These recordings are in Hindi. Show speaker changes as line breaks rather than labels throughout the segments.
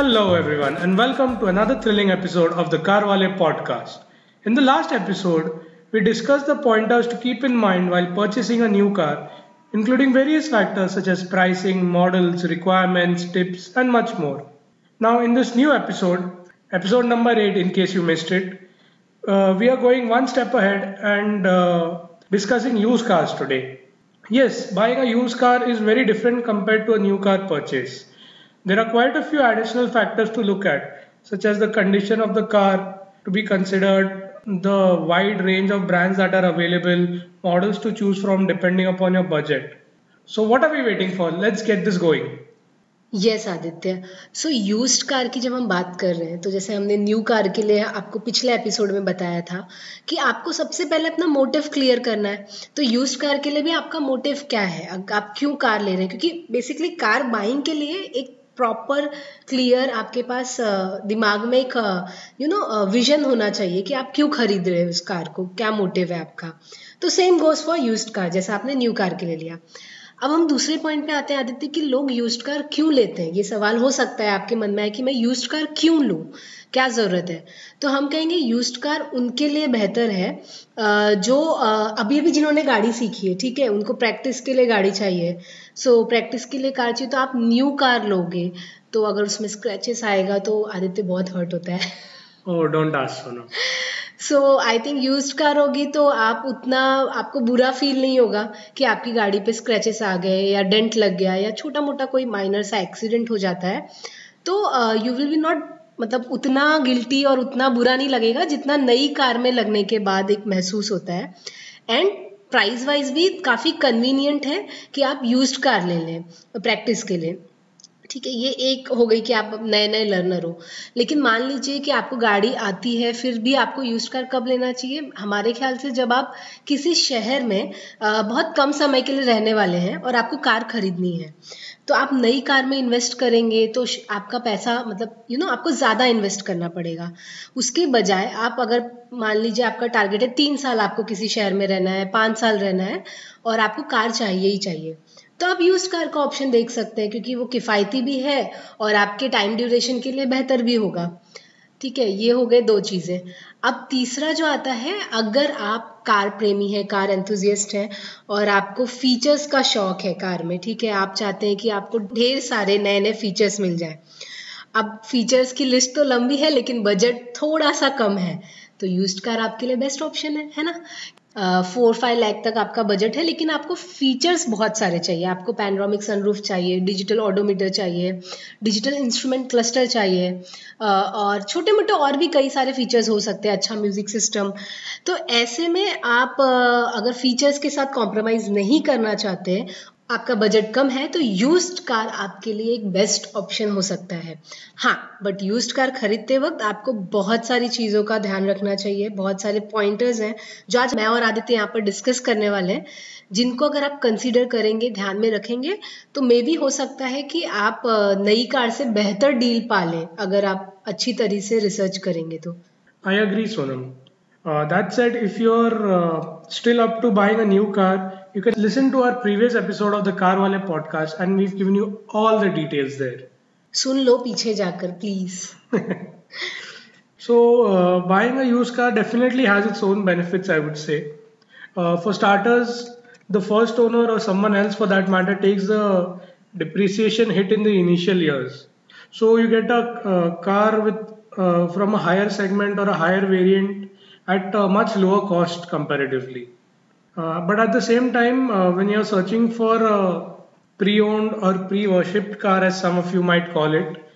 Hello, everyone, and welcome to another thrilling episode of the Carwale podcast. In the last episode, we discussed the pointers to keep in mind while purchasing a new car, including various factors such as pricing, models, requirements, tips, and much more. Now, in this new episode, episode number 8, in case you missed it, uh, we are going one step ahead and uh, discussing used cars today. Yes, buying a used car is very different compared to a new car purchase. There are quite a few additional factors to look at, such as the condition of the car to be considered, the wide range of brands that are available, models to choose from depending upon your budget. So, what are we waiting for? Let's get this going.
Yes Aditya so used car की जब हम बात कर रहे हैं तो जैसे हमने न्यू कार के लिए आपको पिछले एपिसोड में बताया था कि आपको सबसे पहले अपना मोटिव क्लियर करना है तो यूज्ड कार के लिए भी आपका मोटिव क्या है आप क्यों कार ले रहे हैं क्योंकि बेसिकली कार बाइंग के लिए एक प्रॉपर क्लियर आपके पास दिमाग में एक यू नो विजन होना चाहिए कि आप क्यों खरीद रहे हैं उस कार को? क्या मोटिव है आपका? तो same goes for used car जैसा आपने न्यू कार के लिए लिया। अब हम दूसरे पॉइंट पे आते हैं आदित्य कि लोग यूज्ड कार क्यों लेते हैं? ये सवाल हो सकता है आपके मन में है कि मैं यूज्ड कार क्यों लूँ? क्या ज़रूरत है? तो हम कहेंगे यूज्ड कार उनके लिए बेहतर है जो अभी अभी जिन्होंने गाड़ी सीखी है ठीक है? उनको प्रैक्टिस के लिए गाड़ी चाहिए। सो प्रैक्टिस के लिए कार चाहिए तो आप न्यू कार लोगे तो अगर उसमें स्क्रैचेस आएगा तो आदित्य बहुत हर्ट होता है।
Don't ask, Sonam.
So I think use car होगी तो आप उतना, आपको बुरा फील नहीं होगा कि आपकी गाड़ी पे स्क्रैचेस आ गए या डेंट लग गया या छोटा मोटा कोई माइनर सा एक्सीडेंट हो जाता है। तो यू विल बी नॉट मतलब उतना गिल्टी और उतना बुरा नहीं लगेगा जितना नई कार में लगने के बाद एक महसूस होता है। एंड प्राइस वाइज भी काफ़ी कन्वीनियंट है कि आप यूज्ड कार ले लें प्रैक्टिस के लिए। ठीक है ये एक हो गई कि आप नए नए लर्नर हो। लेकिन मान लीजिए कि आपको गाड़ी आती है फिर भी आपको यूज़ कार कब लेना चाहिए? हमारे ख्याल से जब आप किसी शहर में बहुत कम समय के लिए रहने वाले हैं और आपको कार खरीदनी है तो आप नई कार में इन्वेस्ट करेंगे तो आपका पैसा मतलब यू you नो know, आपको ज़्यादा इन्वेस्ट करना पड़ेगा। उसके बजाय आप अगर मान लीजिए आपका टारगेट है तीन साल आपको किसी शहर में रहना है पाँच साल रहना है और आपको कार चाहिए ही चाहिए तो आप यूज़ कार का ऑप्शन देख सकते हैं, क्योंकि वो किफ़ायती भी है और आपके टाइम ड्यूरेशन के लिए बेहतर भी होगा। ठीक है, ये हो गए दो चीज़ें। अब तीसरा जो आता है, अगर आप कार प्रेमी है कार एंथुजियस्ट है, और आपको फीचर्स का शौक है कार में, ठीक है, आप चाहते हैं कि आपको ढेर सारे नए नए फीचर्स मिल जाए। अब फीचर्स की लिस्ट तो लंबी है, लेकिन बजट थोड़ा सा कम है तो यूज्ड कार आपके लिए बेस्ट ऑप्शन है है ना? फोर फाइव लैख तक आपका बजट है, लेकिन आपको फीचर्स बहुत सारे चाहिए। आपको पैनरामिक सनरूफ चाहिए डिजिटल ऑडोमीटर चाहिए डिजिटल इंस्ट्रूमेंट क्लस्टर चाहिए और छोटे मोटे और भी कई सारे फीचर्स हो सकते हैं अच्छा म्यूज़िक सिस्टम तो ऐसे में आप अगर फीचर्स के साथ कॉम्प्रोमाइज़ नहीं करना चाहते आपका बजट कम है तो यूज्ड कार आपके लिए एक बेस्ट ऑप्शन हो सकता है। हाँ बट यूज्ड कार खरीदते वक्त आपको बहुत सारी चीज़ों का ध्यान रखना चाहिए, बहुत सारे पॉइंटर्स हैं, जो आज मैं और आदित्य यहाँ पर डिस्कस करने वाले हैं, जिनको अगर आप कंसीडर करेंगे, ध्यान में रखेंगे तो मे भी हो सकता है कि आप नई कार से बेहतर डील पा लें, अगर आप अच्छी तरीके से रिसर्च करेंगे तो।
I agree Sonam that said if you are still up to buying a new car you can listen to our previous episode of the Car Wale podcast and we've given you all the details there.
सुन लो पीछे जाकर please.
so uh, buying a used car definitely has its own benefits I would say. Uh, for starters, the first owner or someone else for that matter takes the depreciation hit in the initial years. So you get a uh, car with uh, from a higher segment or a higher variant at a much lower cost comparatively. Uh, but at the same time, uh, when you're searching for a pre-owned or pre-worshipped car, as some of you might call it,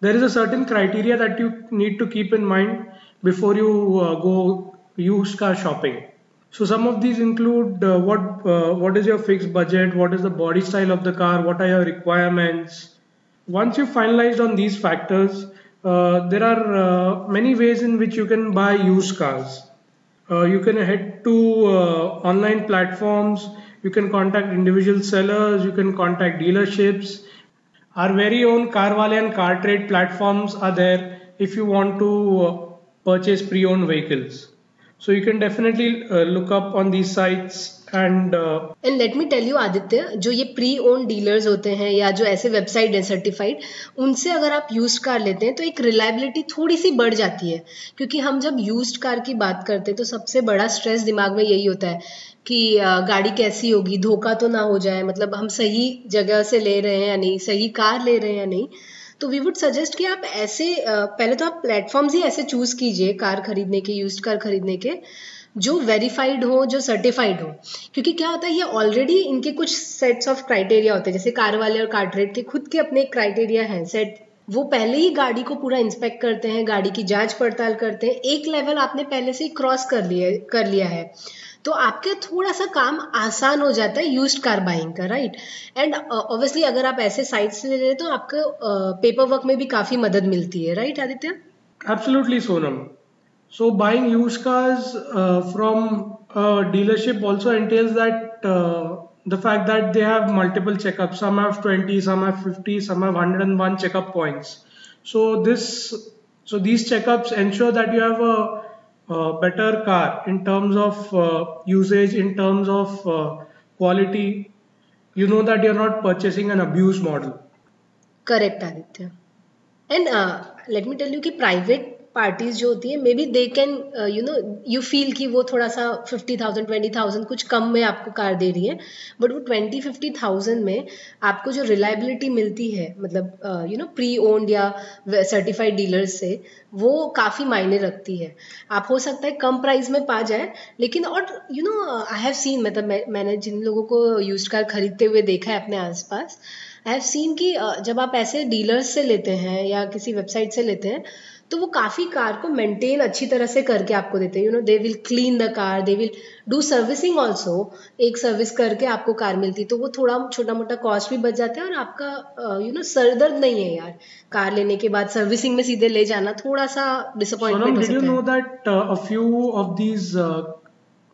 there is a certain criteria that you need to keep in mind before you uh, go used car shopping. So some of these include uh, what uh, what is your fixed budget, what is the body style of the car, what are your requirements. Once you've finalized on these factors, there are many ways in which you can buy used cars. Uh, you can head to uh, online platforms. You can contact individual sellers. You can contact dealerships. Our very own carwale and car trade platforms are there if you want to uh, purchase pre-owned vehicles. So you can definitely look up on these sites uh,
and let me tell you Aditya जो ये प्री ओन डीलर्स होते हैं या जो ऐसे वेबसाइट है सर्टिफाइड उनसे अगर आप यूज़ कार लेते हैं तो एक रिलायबिलिटी थोड़ी सी बढ़ जाती है। क्योंकि हम जब यूज्ड कार की बात करते हैं तो सबसे बड़ा स्ट्रेस दिमाग में यही होता है कि गाड़ी कैसी होगी धोखा तो ना हो जाए मतलब हम सही जगह से ले रहे हैं या नहीं सही कार ले रहे हैं या नहीं। तो वी वुड सजेस्ट कि आप ऐसे पहले तो आप प्लेटफॉर्म्स ही ऐसे चूज़ कीजिए कार खरीदने के यूज्ड कार खरीदने के। जो वेरीफाइड हो जो सर्टिफाइड हो। क्योंकि क्या होता है ये ऑलरेडी इनके कुछ सेट्स ऑफ़ क्राइटेरिया होते हैं। जैसे कार वाले और कार ट्रेड के खुद के अपने क्राइटेरिया हैं सेट वो पहले ही गाड़ी को पूरा इंस्पेक्ट करते हैं गाड़ी की जाँच पड़ताल करते हैं। एक लेवल आपने पहले से ही क्रॉस कर लिया कर लिया है। तो आपके थोड़ा सा काम आसान हो जाता है यूज्ड कार बाइंग का राइट एंड ऑब्वियसली अगर आप ऐसे साइट से ले रहे हैं तो आपको पेपर वर्क में भी काफ़ी मदद मिलती है right Aditya?
Absolutely, Sonam. So buying used cars uh, from a dealership also entails that uh, the fact that they have multiple checkups. Some have 20, some have 50, some have 101 checkup points. So this, so these checkups ensure that you have a, a better car in terms of uh, usage, in terms of uh, quality. You know that you're not purchasing an abused model.
Correct, Aditya. And uh, let me tell you, that private parties जो होती है may be they can you know you feel कि वो थोड़ा सा फिफ्टी थाउज़ेंड ट्वेंटी थाउज़ेंड कुछ कम में आपको कार दे रही है बट वो ट्वेंटी फिफ्टी थाउज़ेंड में आपको जो रिलायबिलिटी मिलती है मतलब यू नो प्री ओन्ड या सर्टिफाइड डीलर्स से वो काफ़ी मायने रखती है। आप हो सकता है कम प्राइस में पा जाए लेकिन और you know I have seen मतलब मैं, मैंने जिन लोगों को यूज़ कार खरीदते हुए देखा है अपने आसपास आई हैव सीन कि जब आप ऐसे डीलर्स से लेते हैं या किसी वेबसाइट से लेते हैं तो वो काफ़ी कार को मेंटेन अच्छी तरह से करके आपको देते हैं। You know they will clean the car they will do servicing also एक सर्विस करके आपको कार मिलती तो वो थोड़ा छोटा मोटा कॉस्ट भी बच जाता है और आपका uh, यू नो सर दर्द नहीं है यार। कार लेने के बाद सर्विसिंग में सीधे ले जाना थोड़ा सा
uh, uh,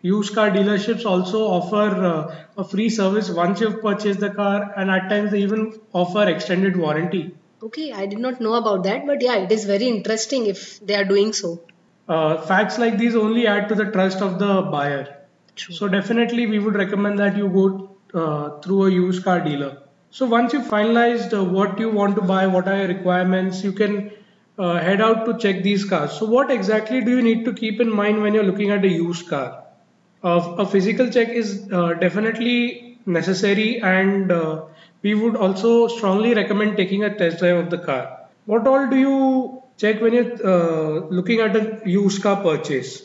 Used car dealerships also offer uh, a free service once you've purchased the car, and at times they even offer extended warranty.
Okay, I did not know about that, but yeah, it is very interesting if they are doing so.
Uh, facts like these only add to the trust of the buyer.
True.
So definitely, we would recommend that you go uh, through a used car dealer. So once you've finalized uh, what you want to buy, what are your requirements, you can uh, head out to check these cars. So what exactly do you need to keep in mind when you're looking at a used car? Uh, a physical check is uh, definitely necessary, and uh, we would also strongly recommend taking a test drive of the car. What all do you check when you're uh, looking at a used car purchase?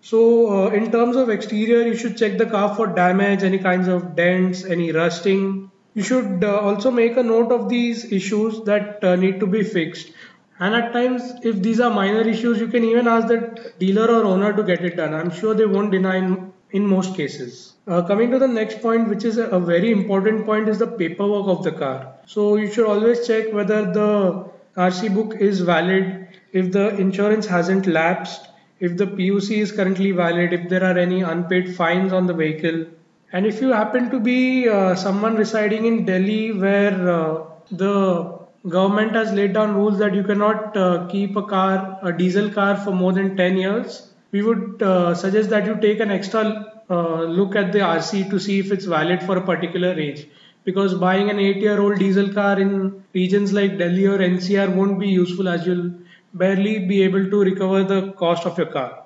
So, uh, in terms of exterior, you should check the car for damage, any kinds of dents, any rusting. You should uh, also make a note of these issues that uh, need to be fixed. And at times, if these are minor issues, you can even ask the dealer or owner to get it done. I'm sure they won't deny in, in most cases. Uh, coming to the next point, which is a, very important point, is the paperwork of the car. So, you should always check whether the RC book is valid, if the insurance hasn't lapsed, if the PUC is currently valid, if there are any unpaid fines on the vehicle, and if you happen to be uh, someone residing in Delhi where uh, the government has laid down rules that you cannot uh, keep a car, a diesel car, for more than 10 years, we would uh, suggest that you take an extra uh, look at the RC to see if it's valid for a particular range. Because buying an 8 year old diesel car in regions like Delhi or NCR won't be useful as you'll barely be able to recover the cost of your car.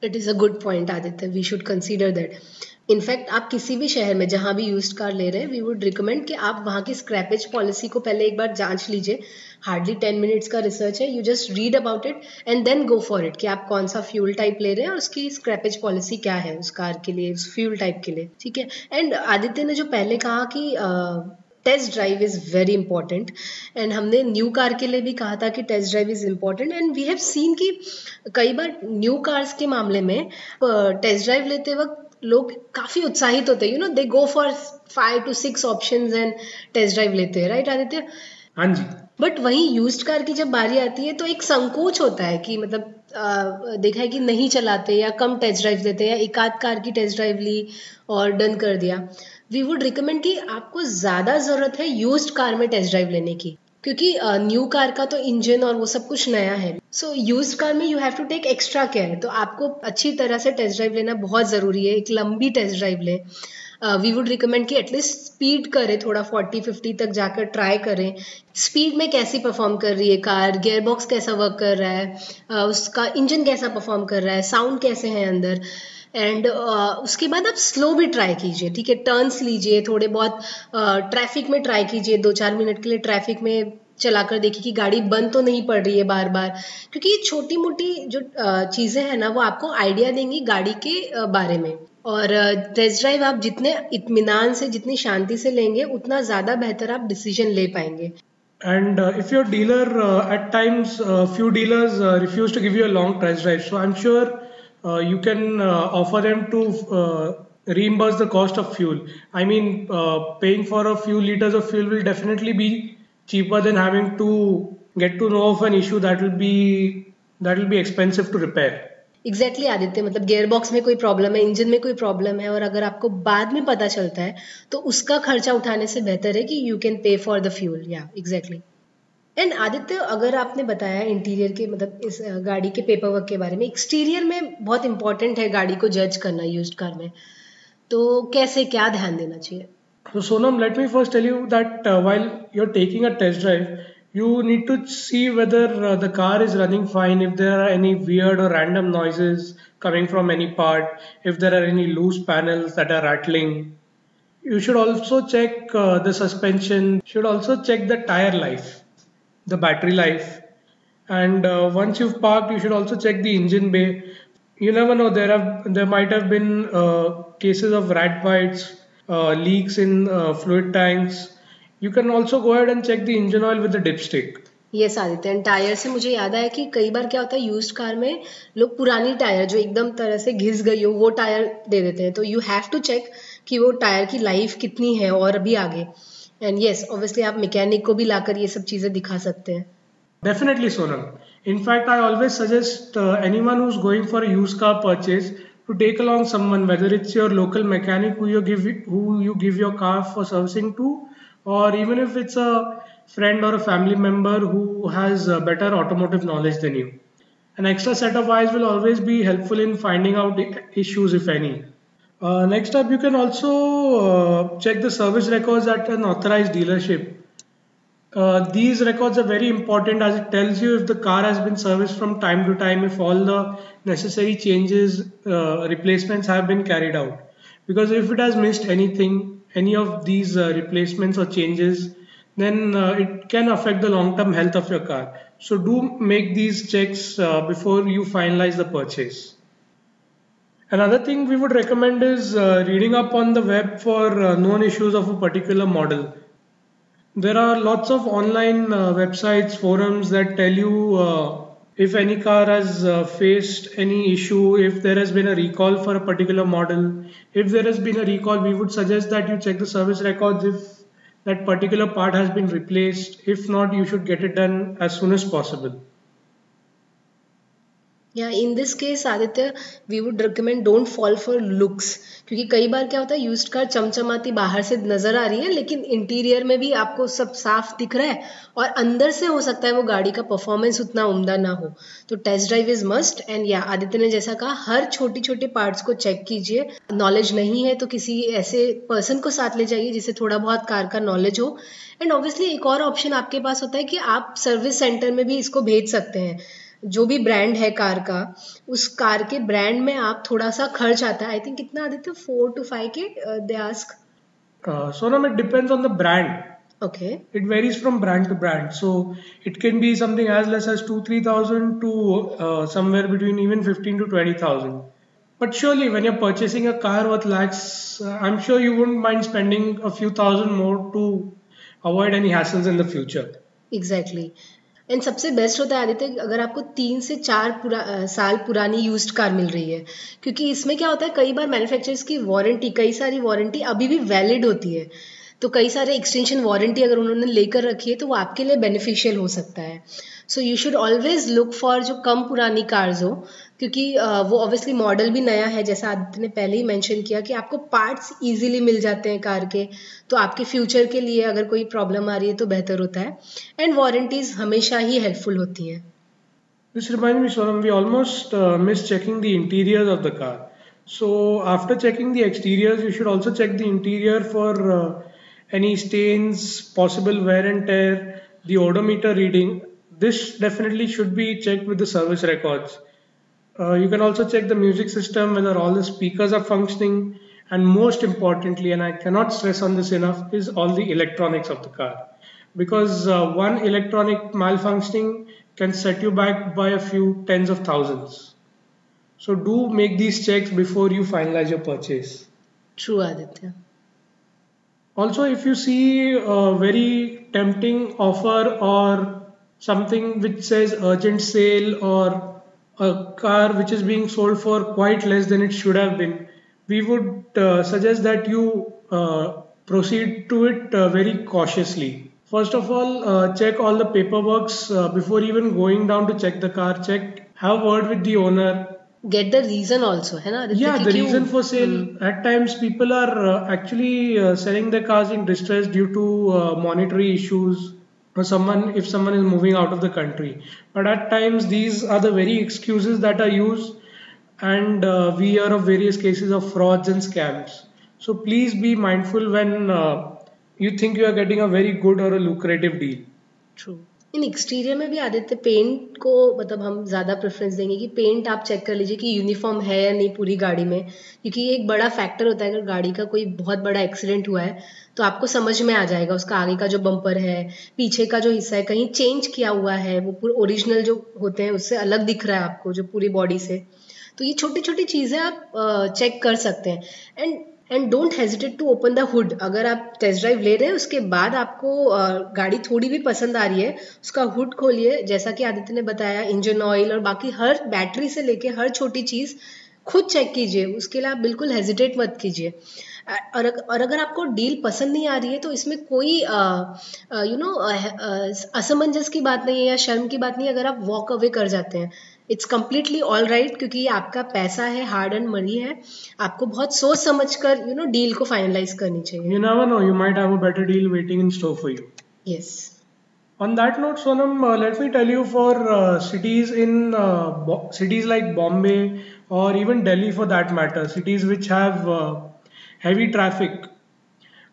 It is a good point, Aditya. We should consider that. In fact आप किसी भी शहर में जहाँ भी यूज्ड कार ले रहे हैं वी वुड रिकमेंड कि आप वहाँ की स्क्रैपेज पॉलिसी को पहले एक बार जाँच लीजिए। हार्डली टेन मिनट्स का रिसर्च है you just read about it and then go for it कि आप कौन सा फ्यूल टाइप ले रहे हैं और उसकी स्क्रैपेज पॉलिसी क्या है उस कार के लिए, उस फ्यूल टाइप के लिए, ठीक है? एंड आदित्य ने जो पहले कहा कि test drive is very important and हमने न्यू कार के लिए भी कहा था कि test drive is important and we have seen कि कई बार न्यू कार्स के मामले में टेस्ट ड्राइव लेते वक्त लोग काफ़ी उत्साहित होते हैं। You know they go for five to six options and test drive लेते हैं राइट आदित्य?
हाँ जी।
बट वहीं यूज्ड कार की जब बारी आती है तो एक संकोच होता है कि मतलब आ, देखा है कि नहीं चलाते या कम टेस्ट ड्राइव देते हैं या एक आध कार की टेस्ट ड्राइव ली और डन कर दिया। वी वुड रिकमेंड कि आपको ज़्यादा ज़रूरत है यूज्ड कार में टेस्ट ड्राइव लेने की। क्योंकि न्यू कार का तो इंजन और वो सब कुछ नया है। सो यूज़ कार में you have to take extra care तो आपको अच्छी तरह से टेस्ट ड्राइव लेना बहुत ज़रूरी है। एक लंबी टेस्ट ड्राइव लें। वी वुड रिकमेंड कि एटलीस्ट स्पीड करें थोड़ा फोर्टी फिफ्टी तक जाकर ट्राई करें। स्पीड में कैसी परफॉर्म कर रही है कार गेयर बॉक्स कैसा वर्क कर रहा है? uh, उसका इंजन कैसा परफॉर्म कर रहा है? साउंड कैसे है अंदर? एंड uh, उसके बाद आप स्लो भी ट्राई कीजिए ठीक है? टर्न्स लीजिए थोड़े बहुत ट्रैफ़िक uh, में ट्राई कीजिए दो चार मिनट के लिए ट्रैफ़िक में चलाकर देखिए कि गाड़ी बंद तो नहीं पड़ रही है बार बार क्योंकि ये छोटी मोटी जो चीज़ें हैं ना वो आपको आइडिया देंगी गाड़ी के बारे में। और टेस्ट ड्राइव आप जितने इतमान से जितनी शांति से लेंगे उतना ज़्यादा बेहतर आप डिसीज़न ले पाएँगे।
And uh, if your dealer uh, at times uh, few dealers uh, refuse to give you a long test drive, so I'm sure uh, you can uh, offer them to uh, reimburse the cost of fuel. I mean, uh, paying for a few liters of fuel will definitely be cheaper than having to get to know of an issue that will be that will be expensive to repair.
Exactly exactly, Aditya मतलब गेयर बॉक्स में कोई प्रॉब्लम है इंजन में कोई प्रॉब्लम है और अगर आपको बाद में पता चलता है तो उसका खर्चा उठाने से बेहतर है कि you can pay for the fuel या एग्जैक्टली एंड आदित्य, अगर आपने बताया इंटीरियर के मतलब इस गाड़ी के पेपर वर्क के बारे में एक्सटीरियर में बहुत इंपॉर्टेंट है गाड़ी को जज करना यूज़ कार में। तो कैसे, क्या ध्यान देना चाहिए?
तो Sonam let me first tell you that while you are taking a test drive you need to see whether the car is running fine if there are any weird और random noises coming from any part if there are any loose panels that are rattling you should also check the suspension should also check the tyre life the battery life. And uh, once you've parked, you should also check the engine bay. You never know, there have there might have been uh, cases of rat bites, uh, leaks in uh, fluid tanks. You can also go ahead and check the engine oil with the dipstick.
Yes Aditya and tyre से मुझे याद आया कि कई बार क्या होता है यूज्ड कार में लोग पुरानी टायर जो एकदम तरह से घिस गई हो वो टायर दे देते हैं तो यू हैव टू चेक कि वो टायर की लाइफ कितनी है और अभी आगे एंड यस ऑब्वियसली आप मैकेनिक को भी लाकर ये सब चीज़ें दिखा सकते हैं
uh, anyone who's going for a used car purchase to take along someone, whether it's your local mechanic who you give who you give your car for servicing to, or even if it's a friend or a family member who has uh, better automotive knowledge than you. An extra set of eyes will always be helpful in finding out i- issues, if any. Uh, next up, you can also uh, check the service records at an authorized dealership. Uh, these records are very important as it tells you if the car has been serviced from time to time, if all the necessary changes, uh, replacements have been carried out. Because if it has missed anything, any of these uh, replacements or changes, then it can affect the long term health of your car. So, do make these checks before you finalize the purchase. Another thing we would recommend is uh, reading up on the web for uh, known issues of a particular model. There are lots of online uh, websites, forums that tell you uh, if any car has uh, faced any issue, if there has been a recall for a particular model. If there has been a recall, we would suggest that you check the service records if that particular part has been replaced. If not, you should get it done as soon as possible.
Yeah in this case Aditya we would recommend don't fall for looks क्योंकि कई बार क्या होता है यूज्ड कार चमचमाती बाहर से नज़र आ रही है, लेकिन इंटीरियर में भी आपको सब साफ़ दिख रहा है और अंदर से हो सकता है वो गाड़ी का परफॉर्मेंस उतना उम्दा ना हो। तो test drive is must and yeah Aditya ने जैसा कहा, हर छोटी छोटे पार्ट्स को चेक कीजिए। नॉलेज नहीं है तो किसी ऐसे पर्सन को साथ ले जाइए जिसे थोड़ा बहुत कार का नॉलेज हो। एंड ऑब्वियसली एक और ऑप्शन आपके पास होता है कि आप सर्विस सेंटर में भी इसको भेज सकते हैं। जो भी ब्रांड है कार का उस कार के ब्रांड में आप थोड़ा सा खर्च आता है आई थिंक कितना आदित्य फोर टू फाइव के they ask
Uh, Sonam, it depends on the brand.
Okay
It varies from brand to brand. So it can be something as less as two, three thousand to uh, somewhere between even fifteen to twenty thousand. But surely, when you're purchasing a car worth lakhs, uh, I'm sure you wouldn't mind spending a few thousand more to avoid any hassles in the future.
Exactly and सबसे बेस्ट होता है आदित्य अगर आपको तीन से चार पुरा, आ, साल पुरानी यूज़ कार मिल रही है। क्योंकि इसमें क्या होता है कई बार मैन्युफैक्चरर्स की वारंटी कई सारी वारंटी अभी भी वैलिड होती है। तो कई सारे एक्सटेंशन वारंटी अगर उन्होंने लेकर रखी है तो वो आपके लिए बेनिफिशियल हो सकता है। So you should always look for जो कम पुरानी कार्स हो क्योंकि वो ऑब्वियसली मॉडल भी नया है जैसा आदित्य ने पहले ही मेंशन किया कि आपको पार्ट्स इजीली मिल जाते हैं कार के तो आपके फ्यूचर के लिए अगर कोई प्रॉब्लम आ रही है तो बेहतर होता है एंड वारंटीज हमेशा ही हेल्पफुल होती हैं
This reminds me, Sonam, we almost uh, missed checking the interiors of the car. So after checking the exteriors, you should also check the interior for uh, any stains, possible wear and tear, the odometer reading. This definitely should be checked with the service records. Uh, you can also check the music system, whether all the speakers are functioning, and most importantly, and I cannot stress on this enough, is all the electronics of the car. Because uh, one electronic malfunctioning can set you back by a few tens of thousands. So do make these checks before you finalize your purchase.
True, Aditya.
Also, if you see a very tempting offer or something which says urgent sale or a car which is being sold for quite less than it should have been, we would uh, suggest that you uh, proceed to it uh, very cautiously. First of all, uh, check all the paperwork uh, before even going down to check the car. Check, have word with the owner.
Get the reason also, है ना?
Yeah, the reason for sale. Hmm. At times, people are uh, actually selling their cars in distress due to monetary issues or someone if someone is moving out of the country but at times these are the very excuses that are used and uh, we hear of various cases of frauds and scams so please be mindful when uh, you think you are getting a very good or a lucrative deal
true इन एक्सटीरियर में भी आदित्य पेंट को मतलब हम ज़्यादा प्रेफरेंस देंगे कि पेंट आप चेक कर लीजिए कि यूनिफॉर्म है या नहीं पूरी गाड़ी में क्योंकि ये एक बड़ा फैक्टर होता है अगर गाड़ी का कोई बहुत बड़ा एक्सीडेंट हुआ है तो आपको समझ में आ जाएगा, उसका आगे का जो बम्पर है, पीछे का जो हिस्सा है, कहीं चेंज किया हुआ है, वो पूरे ओरिजिनल जो होते हैं, उससे अलग दिख रहा है आपको, जो पूरी बॉडी से। तो ये छोटी छोटी चीज़ें आप चेक कर सकते हैं। And and don't hesitate to open the hood अगर आप टेस्ट ड्राइव ले रहे हैं, उसके बाद आपको गाड़ी थोड़ी भी पसंद आ रही है, उसका हुड खोलिए। जैसा कि आदित्य ने बताया इंजन ऑयल और बाकी हर बैटरी से लेके हर छोटी चीज़, खुद चेक कीजिए। उसके लिए आप बिल्कुल हेजिटेट मत कीजिए। और और अगर आपको डील पसंद नहीं आ रही है तो इसमें कोई यू नो असमंजस की बात नहीं है या शर्म की बात नहीं है अगर आप वॉक अवे कर जाते हैं। इट्स कम्प्लीटली ऑल राइट क्योंकि ये आपका पैसा है हार्ड एंड मनी है। आपको बहुत सोच समझ कर यू नो डील को फाइनलाइज करनी चाहिए।
You never know you might have a better deal waiting in store for you
yes
On that note, Sonam, uh, let me tell you for uh, cities in uh, cities like Bombay or even Delhi for that matter, cities which have uh, heavy traffic,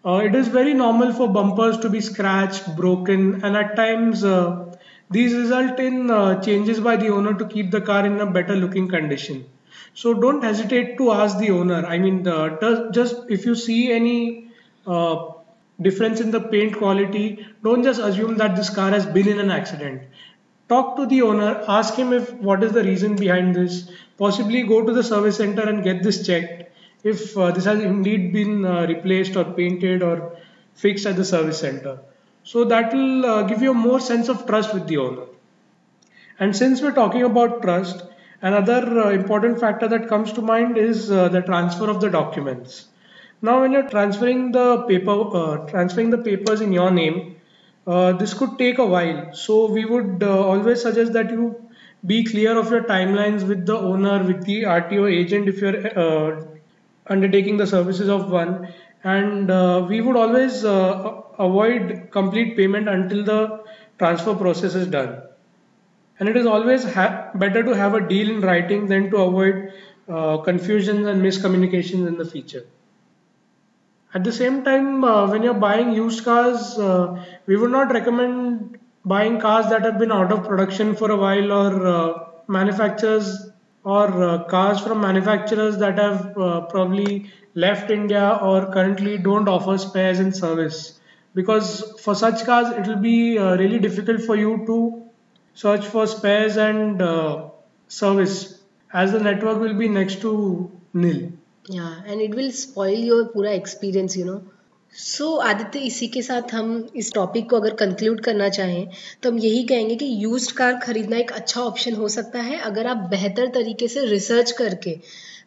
uh, it is very normal for bumpers to be scratched, broken, and at times uh, these result in uh, changes by the owner to keep the car in a better looking condition. So don't hesitate to ask the owner. I mean, the, just if you see any uh, difference in the paint quality, don't just assume that this car has been in an accident. Talk to the owner, ask him if what is the reason behind this. Possibly go to the service center and get this checked. If uh, this has indeed been uh, replaced or painted or fixed at the service center. So that will uh, give you a more sense of trust with the owner. And since we're talking about trust, another uh, important factor that comes to mind is uh, the transfer of the documents. Now, when you're transferring the paper, uh, transferring the papers in your name, this could take a while. So we would always suggest that you be clear of your timelines with the owner, with the RTO agent if you're undertaking the services of one, and we would always avoid complete payment until the transfer process is done. And it is always ha- better to have a deal in writing than to avoid uh, confusions and miscommunications in the future. At the same time, uh, when you're buying used cars, uh, we would not recommend buying cars that have been out of production for a while or uh, manufacturers or uh, cars from manufacturers that have uh, probably left India or currently don't offer spares and service. Because for such cars it will be uh, really difficult for you to search for spares and uh, service as the network will be next to nil.
Yeah and it will spoil your पूरा experience you know so so, Aditya इसी के साथ हम इस टॉपिक को अगर कंक्लूड करना चाहें तो हम यही कहेंगे कि यूज्ड कार खरीदना एक अच्छा ऑप्शन हो सकता है अगर आप बेहतर तरीके से रिसर्च करके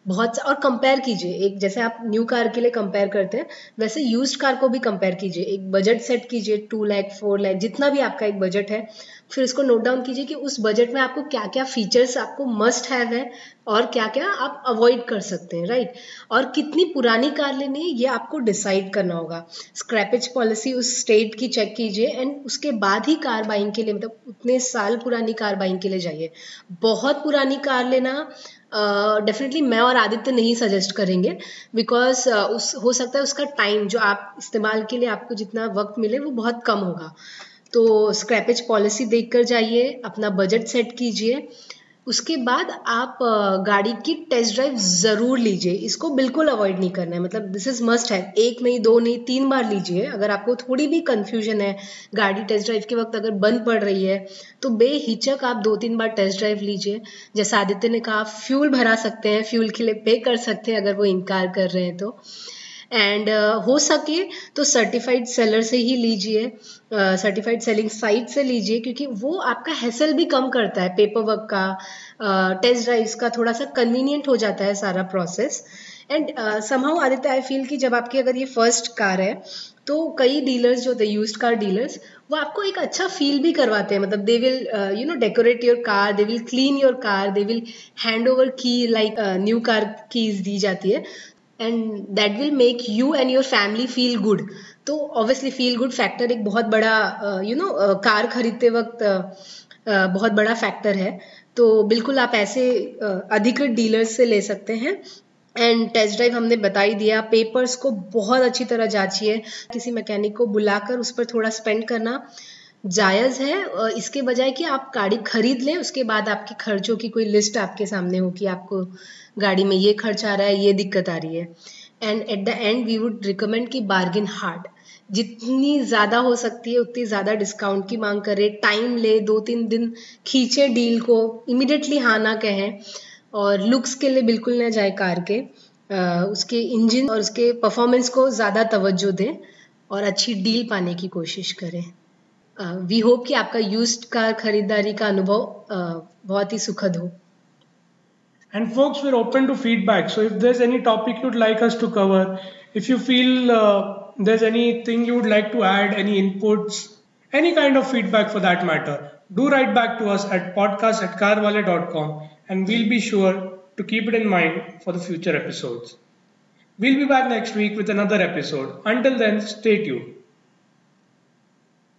बहुत और कंपेयर कीजिए। एक जैसे आप न्यू कार के लिए कंपेयर करते हैं, वैसे यूज्ड कार को भी कंपेयर कीजिए। एक बजट सेट कीजिए टू लैख फोर लैख जितना भी आपका एक बजट है, फिर इसको नोट डाउन कीजिए कि उस बजट में आपको क्या क्या फीचर्स आपको मस्ट हैव है और क्या क्या आप अवॉइड कर सकते हैं राइट और कितनी पुरानी कार लेनी है, ये आपको डिसाइड करना होगा। स्क्रैपेज पॉलिसी उस स्टेट की चेक कीजिए एंड उसके बाद ही कार बाइंग के लिए मतलब उतने साल पुरानी कार बाइंग के लिए जाइए। बहुत पुरानी कार लेना डेफिनेटली uh, मैं और आदित्य नहीं सजेस्ट करेंगे बिकॉज़ uh, उस हो सकता है उसका टाइम जो आप इस्तेमाल के लिए आपको जितना वक्त मिले वो बहुत कम होगा। तो स्क्रैपेज पॉलिसी देख कर जाइए अपना बजट सेट कीजिए उसके बाद आप गाड़ी की टेस्ट ड्राइव ज़रूर लीजिए। इसको बिल्कुल अवॉइड नहीं करना है। मतलब दिस इज़ मस्ट है। एक नहीं, दो नहीं, तीन बार लीजिए। अगर आपको थोड़ी भी कंफ्यूजन है, गाड़ी टेस्ट ड्राइव के वक्त अगर बंद पड़ रही है तो बेहिचक आप दो तीन बार टेस्ट ड्राइव लीजिए। जैसा आदित्य ने कहा फ्यूल भरा सकते हैं फ्यूल के लिए पे कर सकते हैं अगर वो इनकार कर रहे हैं तो। एंड uh, हो सके तो सर्टिफाइड सेलर से ही लीजिए सर्टिफाइड सेलिंग साइट से लीजिए क्योंकि वो आपका हैसल भी कम करता है पेपर वर्क का टेस्ट uh, ड्राइव्स का थोड़ा सा कन्वीनियंट हो जाता है सारा process and somehow Aditya I feel कि जब आपकी अगर ये फ़र्स्ट कार है तो कई डीलर्स जो होते हैं यूज़ कार डीलर्स वो आपको एक अच्छा फील भी करवाते हैं. मतलब they will you know decorate your car they will clean your car they will hand over की लाइक न्यू कार कीज दी जाती है. And that will make you and your family feel good तो ऑब्वियसली फील गुड फैक्टर एक बहुत बड़ा यू नो कार खरीदते वक्त uh, बहुत बड़ा फैक्टर है। तो बिल्कुल आप ऐसे अधिकृत डीलर्स से ले सकते हैं। एंड टेस्ट ड्राइव हमने बता ही दिया। पेपर्स को बहुत अच्छी तरह जांचिए। किसी मैकेनिक को बुलाकर उस पर थोड़ा स्पेंड करना जायज़ है। इसके बजाय कि आप गाड़ी खरीद लें उसके बाद आपके खर्चों की कोई लिस्ट आपके सामने हो कि आपको गाड़ी में ये खर्च आ रहा है ये दिक्कत आ रही है। And at the end we would recommend कि बार्गिन हार्ड जितनी ज़्यादा हो सकती है उतनी ज़्यादा डिस्काउंट की मांग करे। टाइम ले दो तीन दिन खींचे डील को। इमिडिएटली हाँ ना कहें। और लुक्स के लिए बिल्कुल ना जाए कार के। आ, उसके इंजन और उसके परफॉर्मेंस को ज़्यादा तवज्जो दें और अच्छी डील पाने की कोशिश करें। वी होप कि आपका यूज्ड कार खरीदारी का अनुभव बहुत ही सुखद हो।
And folks, we're open to feedback. So if there's any topic you'd like us to cover, if you feel uh, there's anything you would like to add, any inputs, any kind of feedback for that matter, do write back to us at podcast at carwale.com and we'll be sure to keep it in mind for the future episodes. We'll be back next week with another episode. Until then, stay tuned.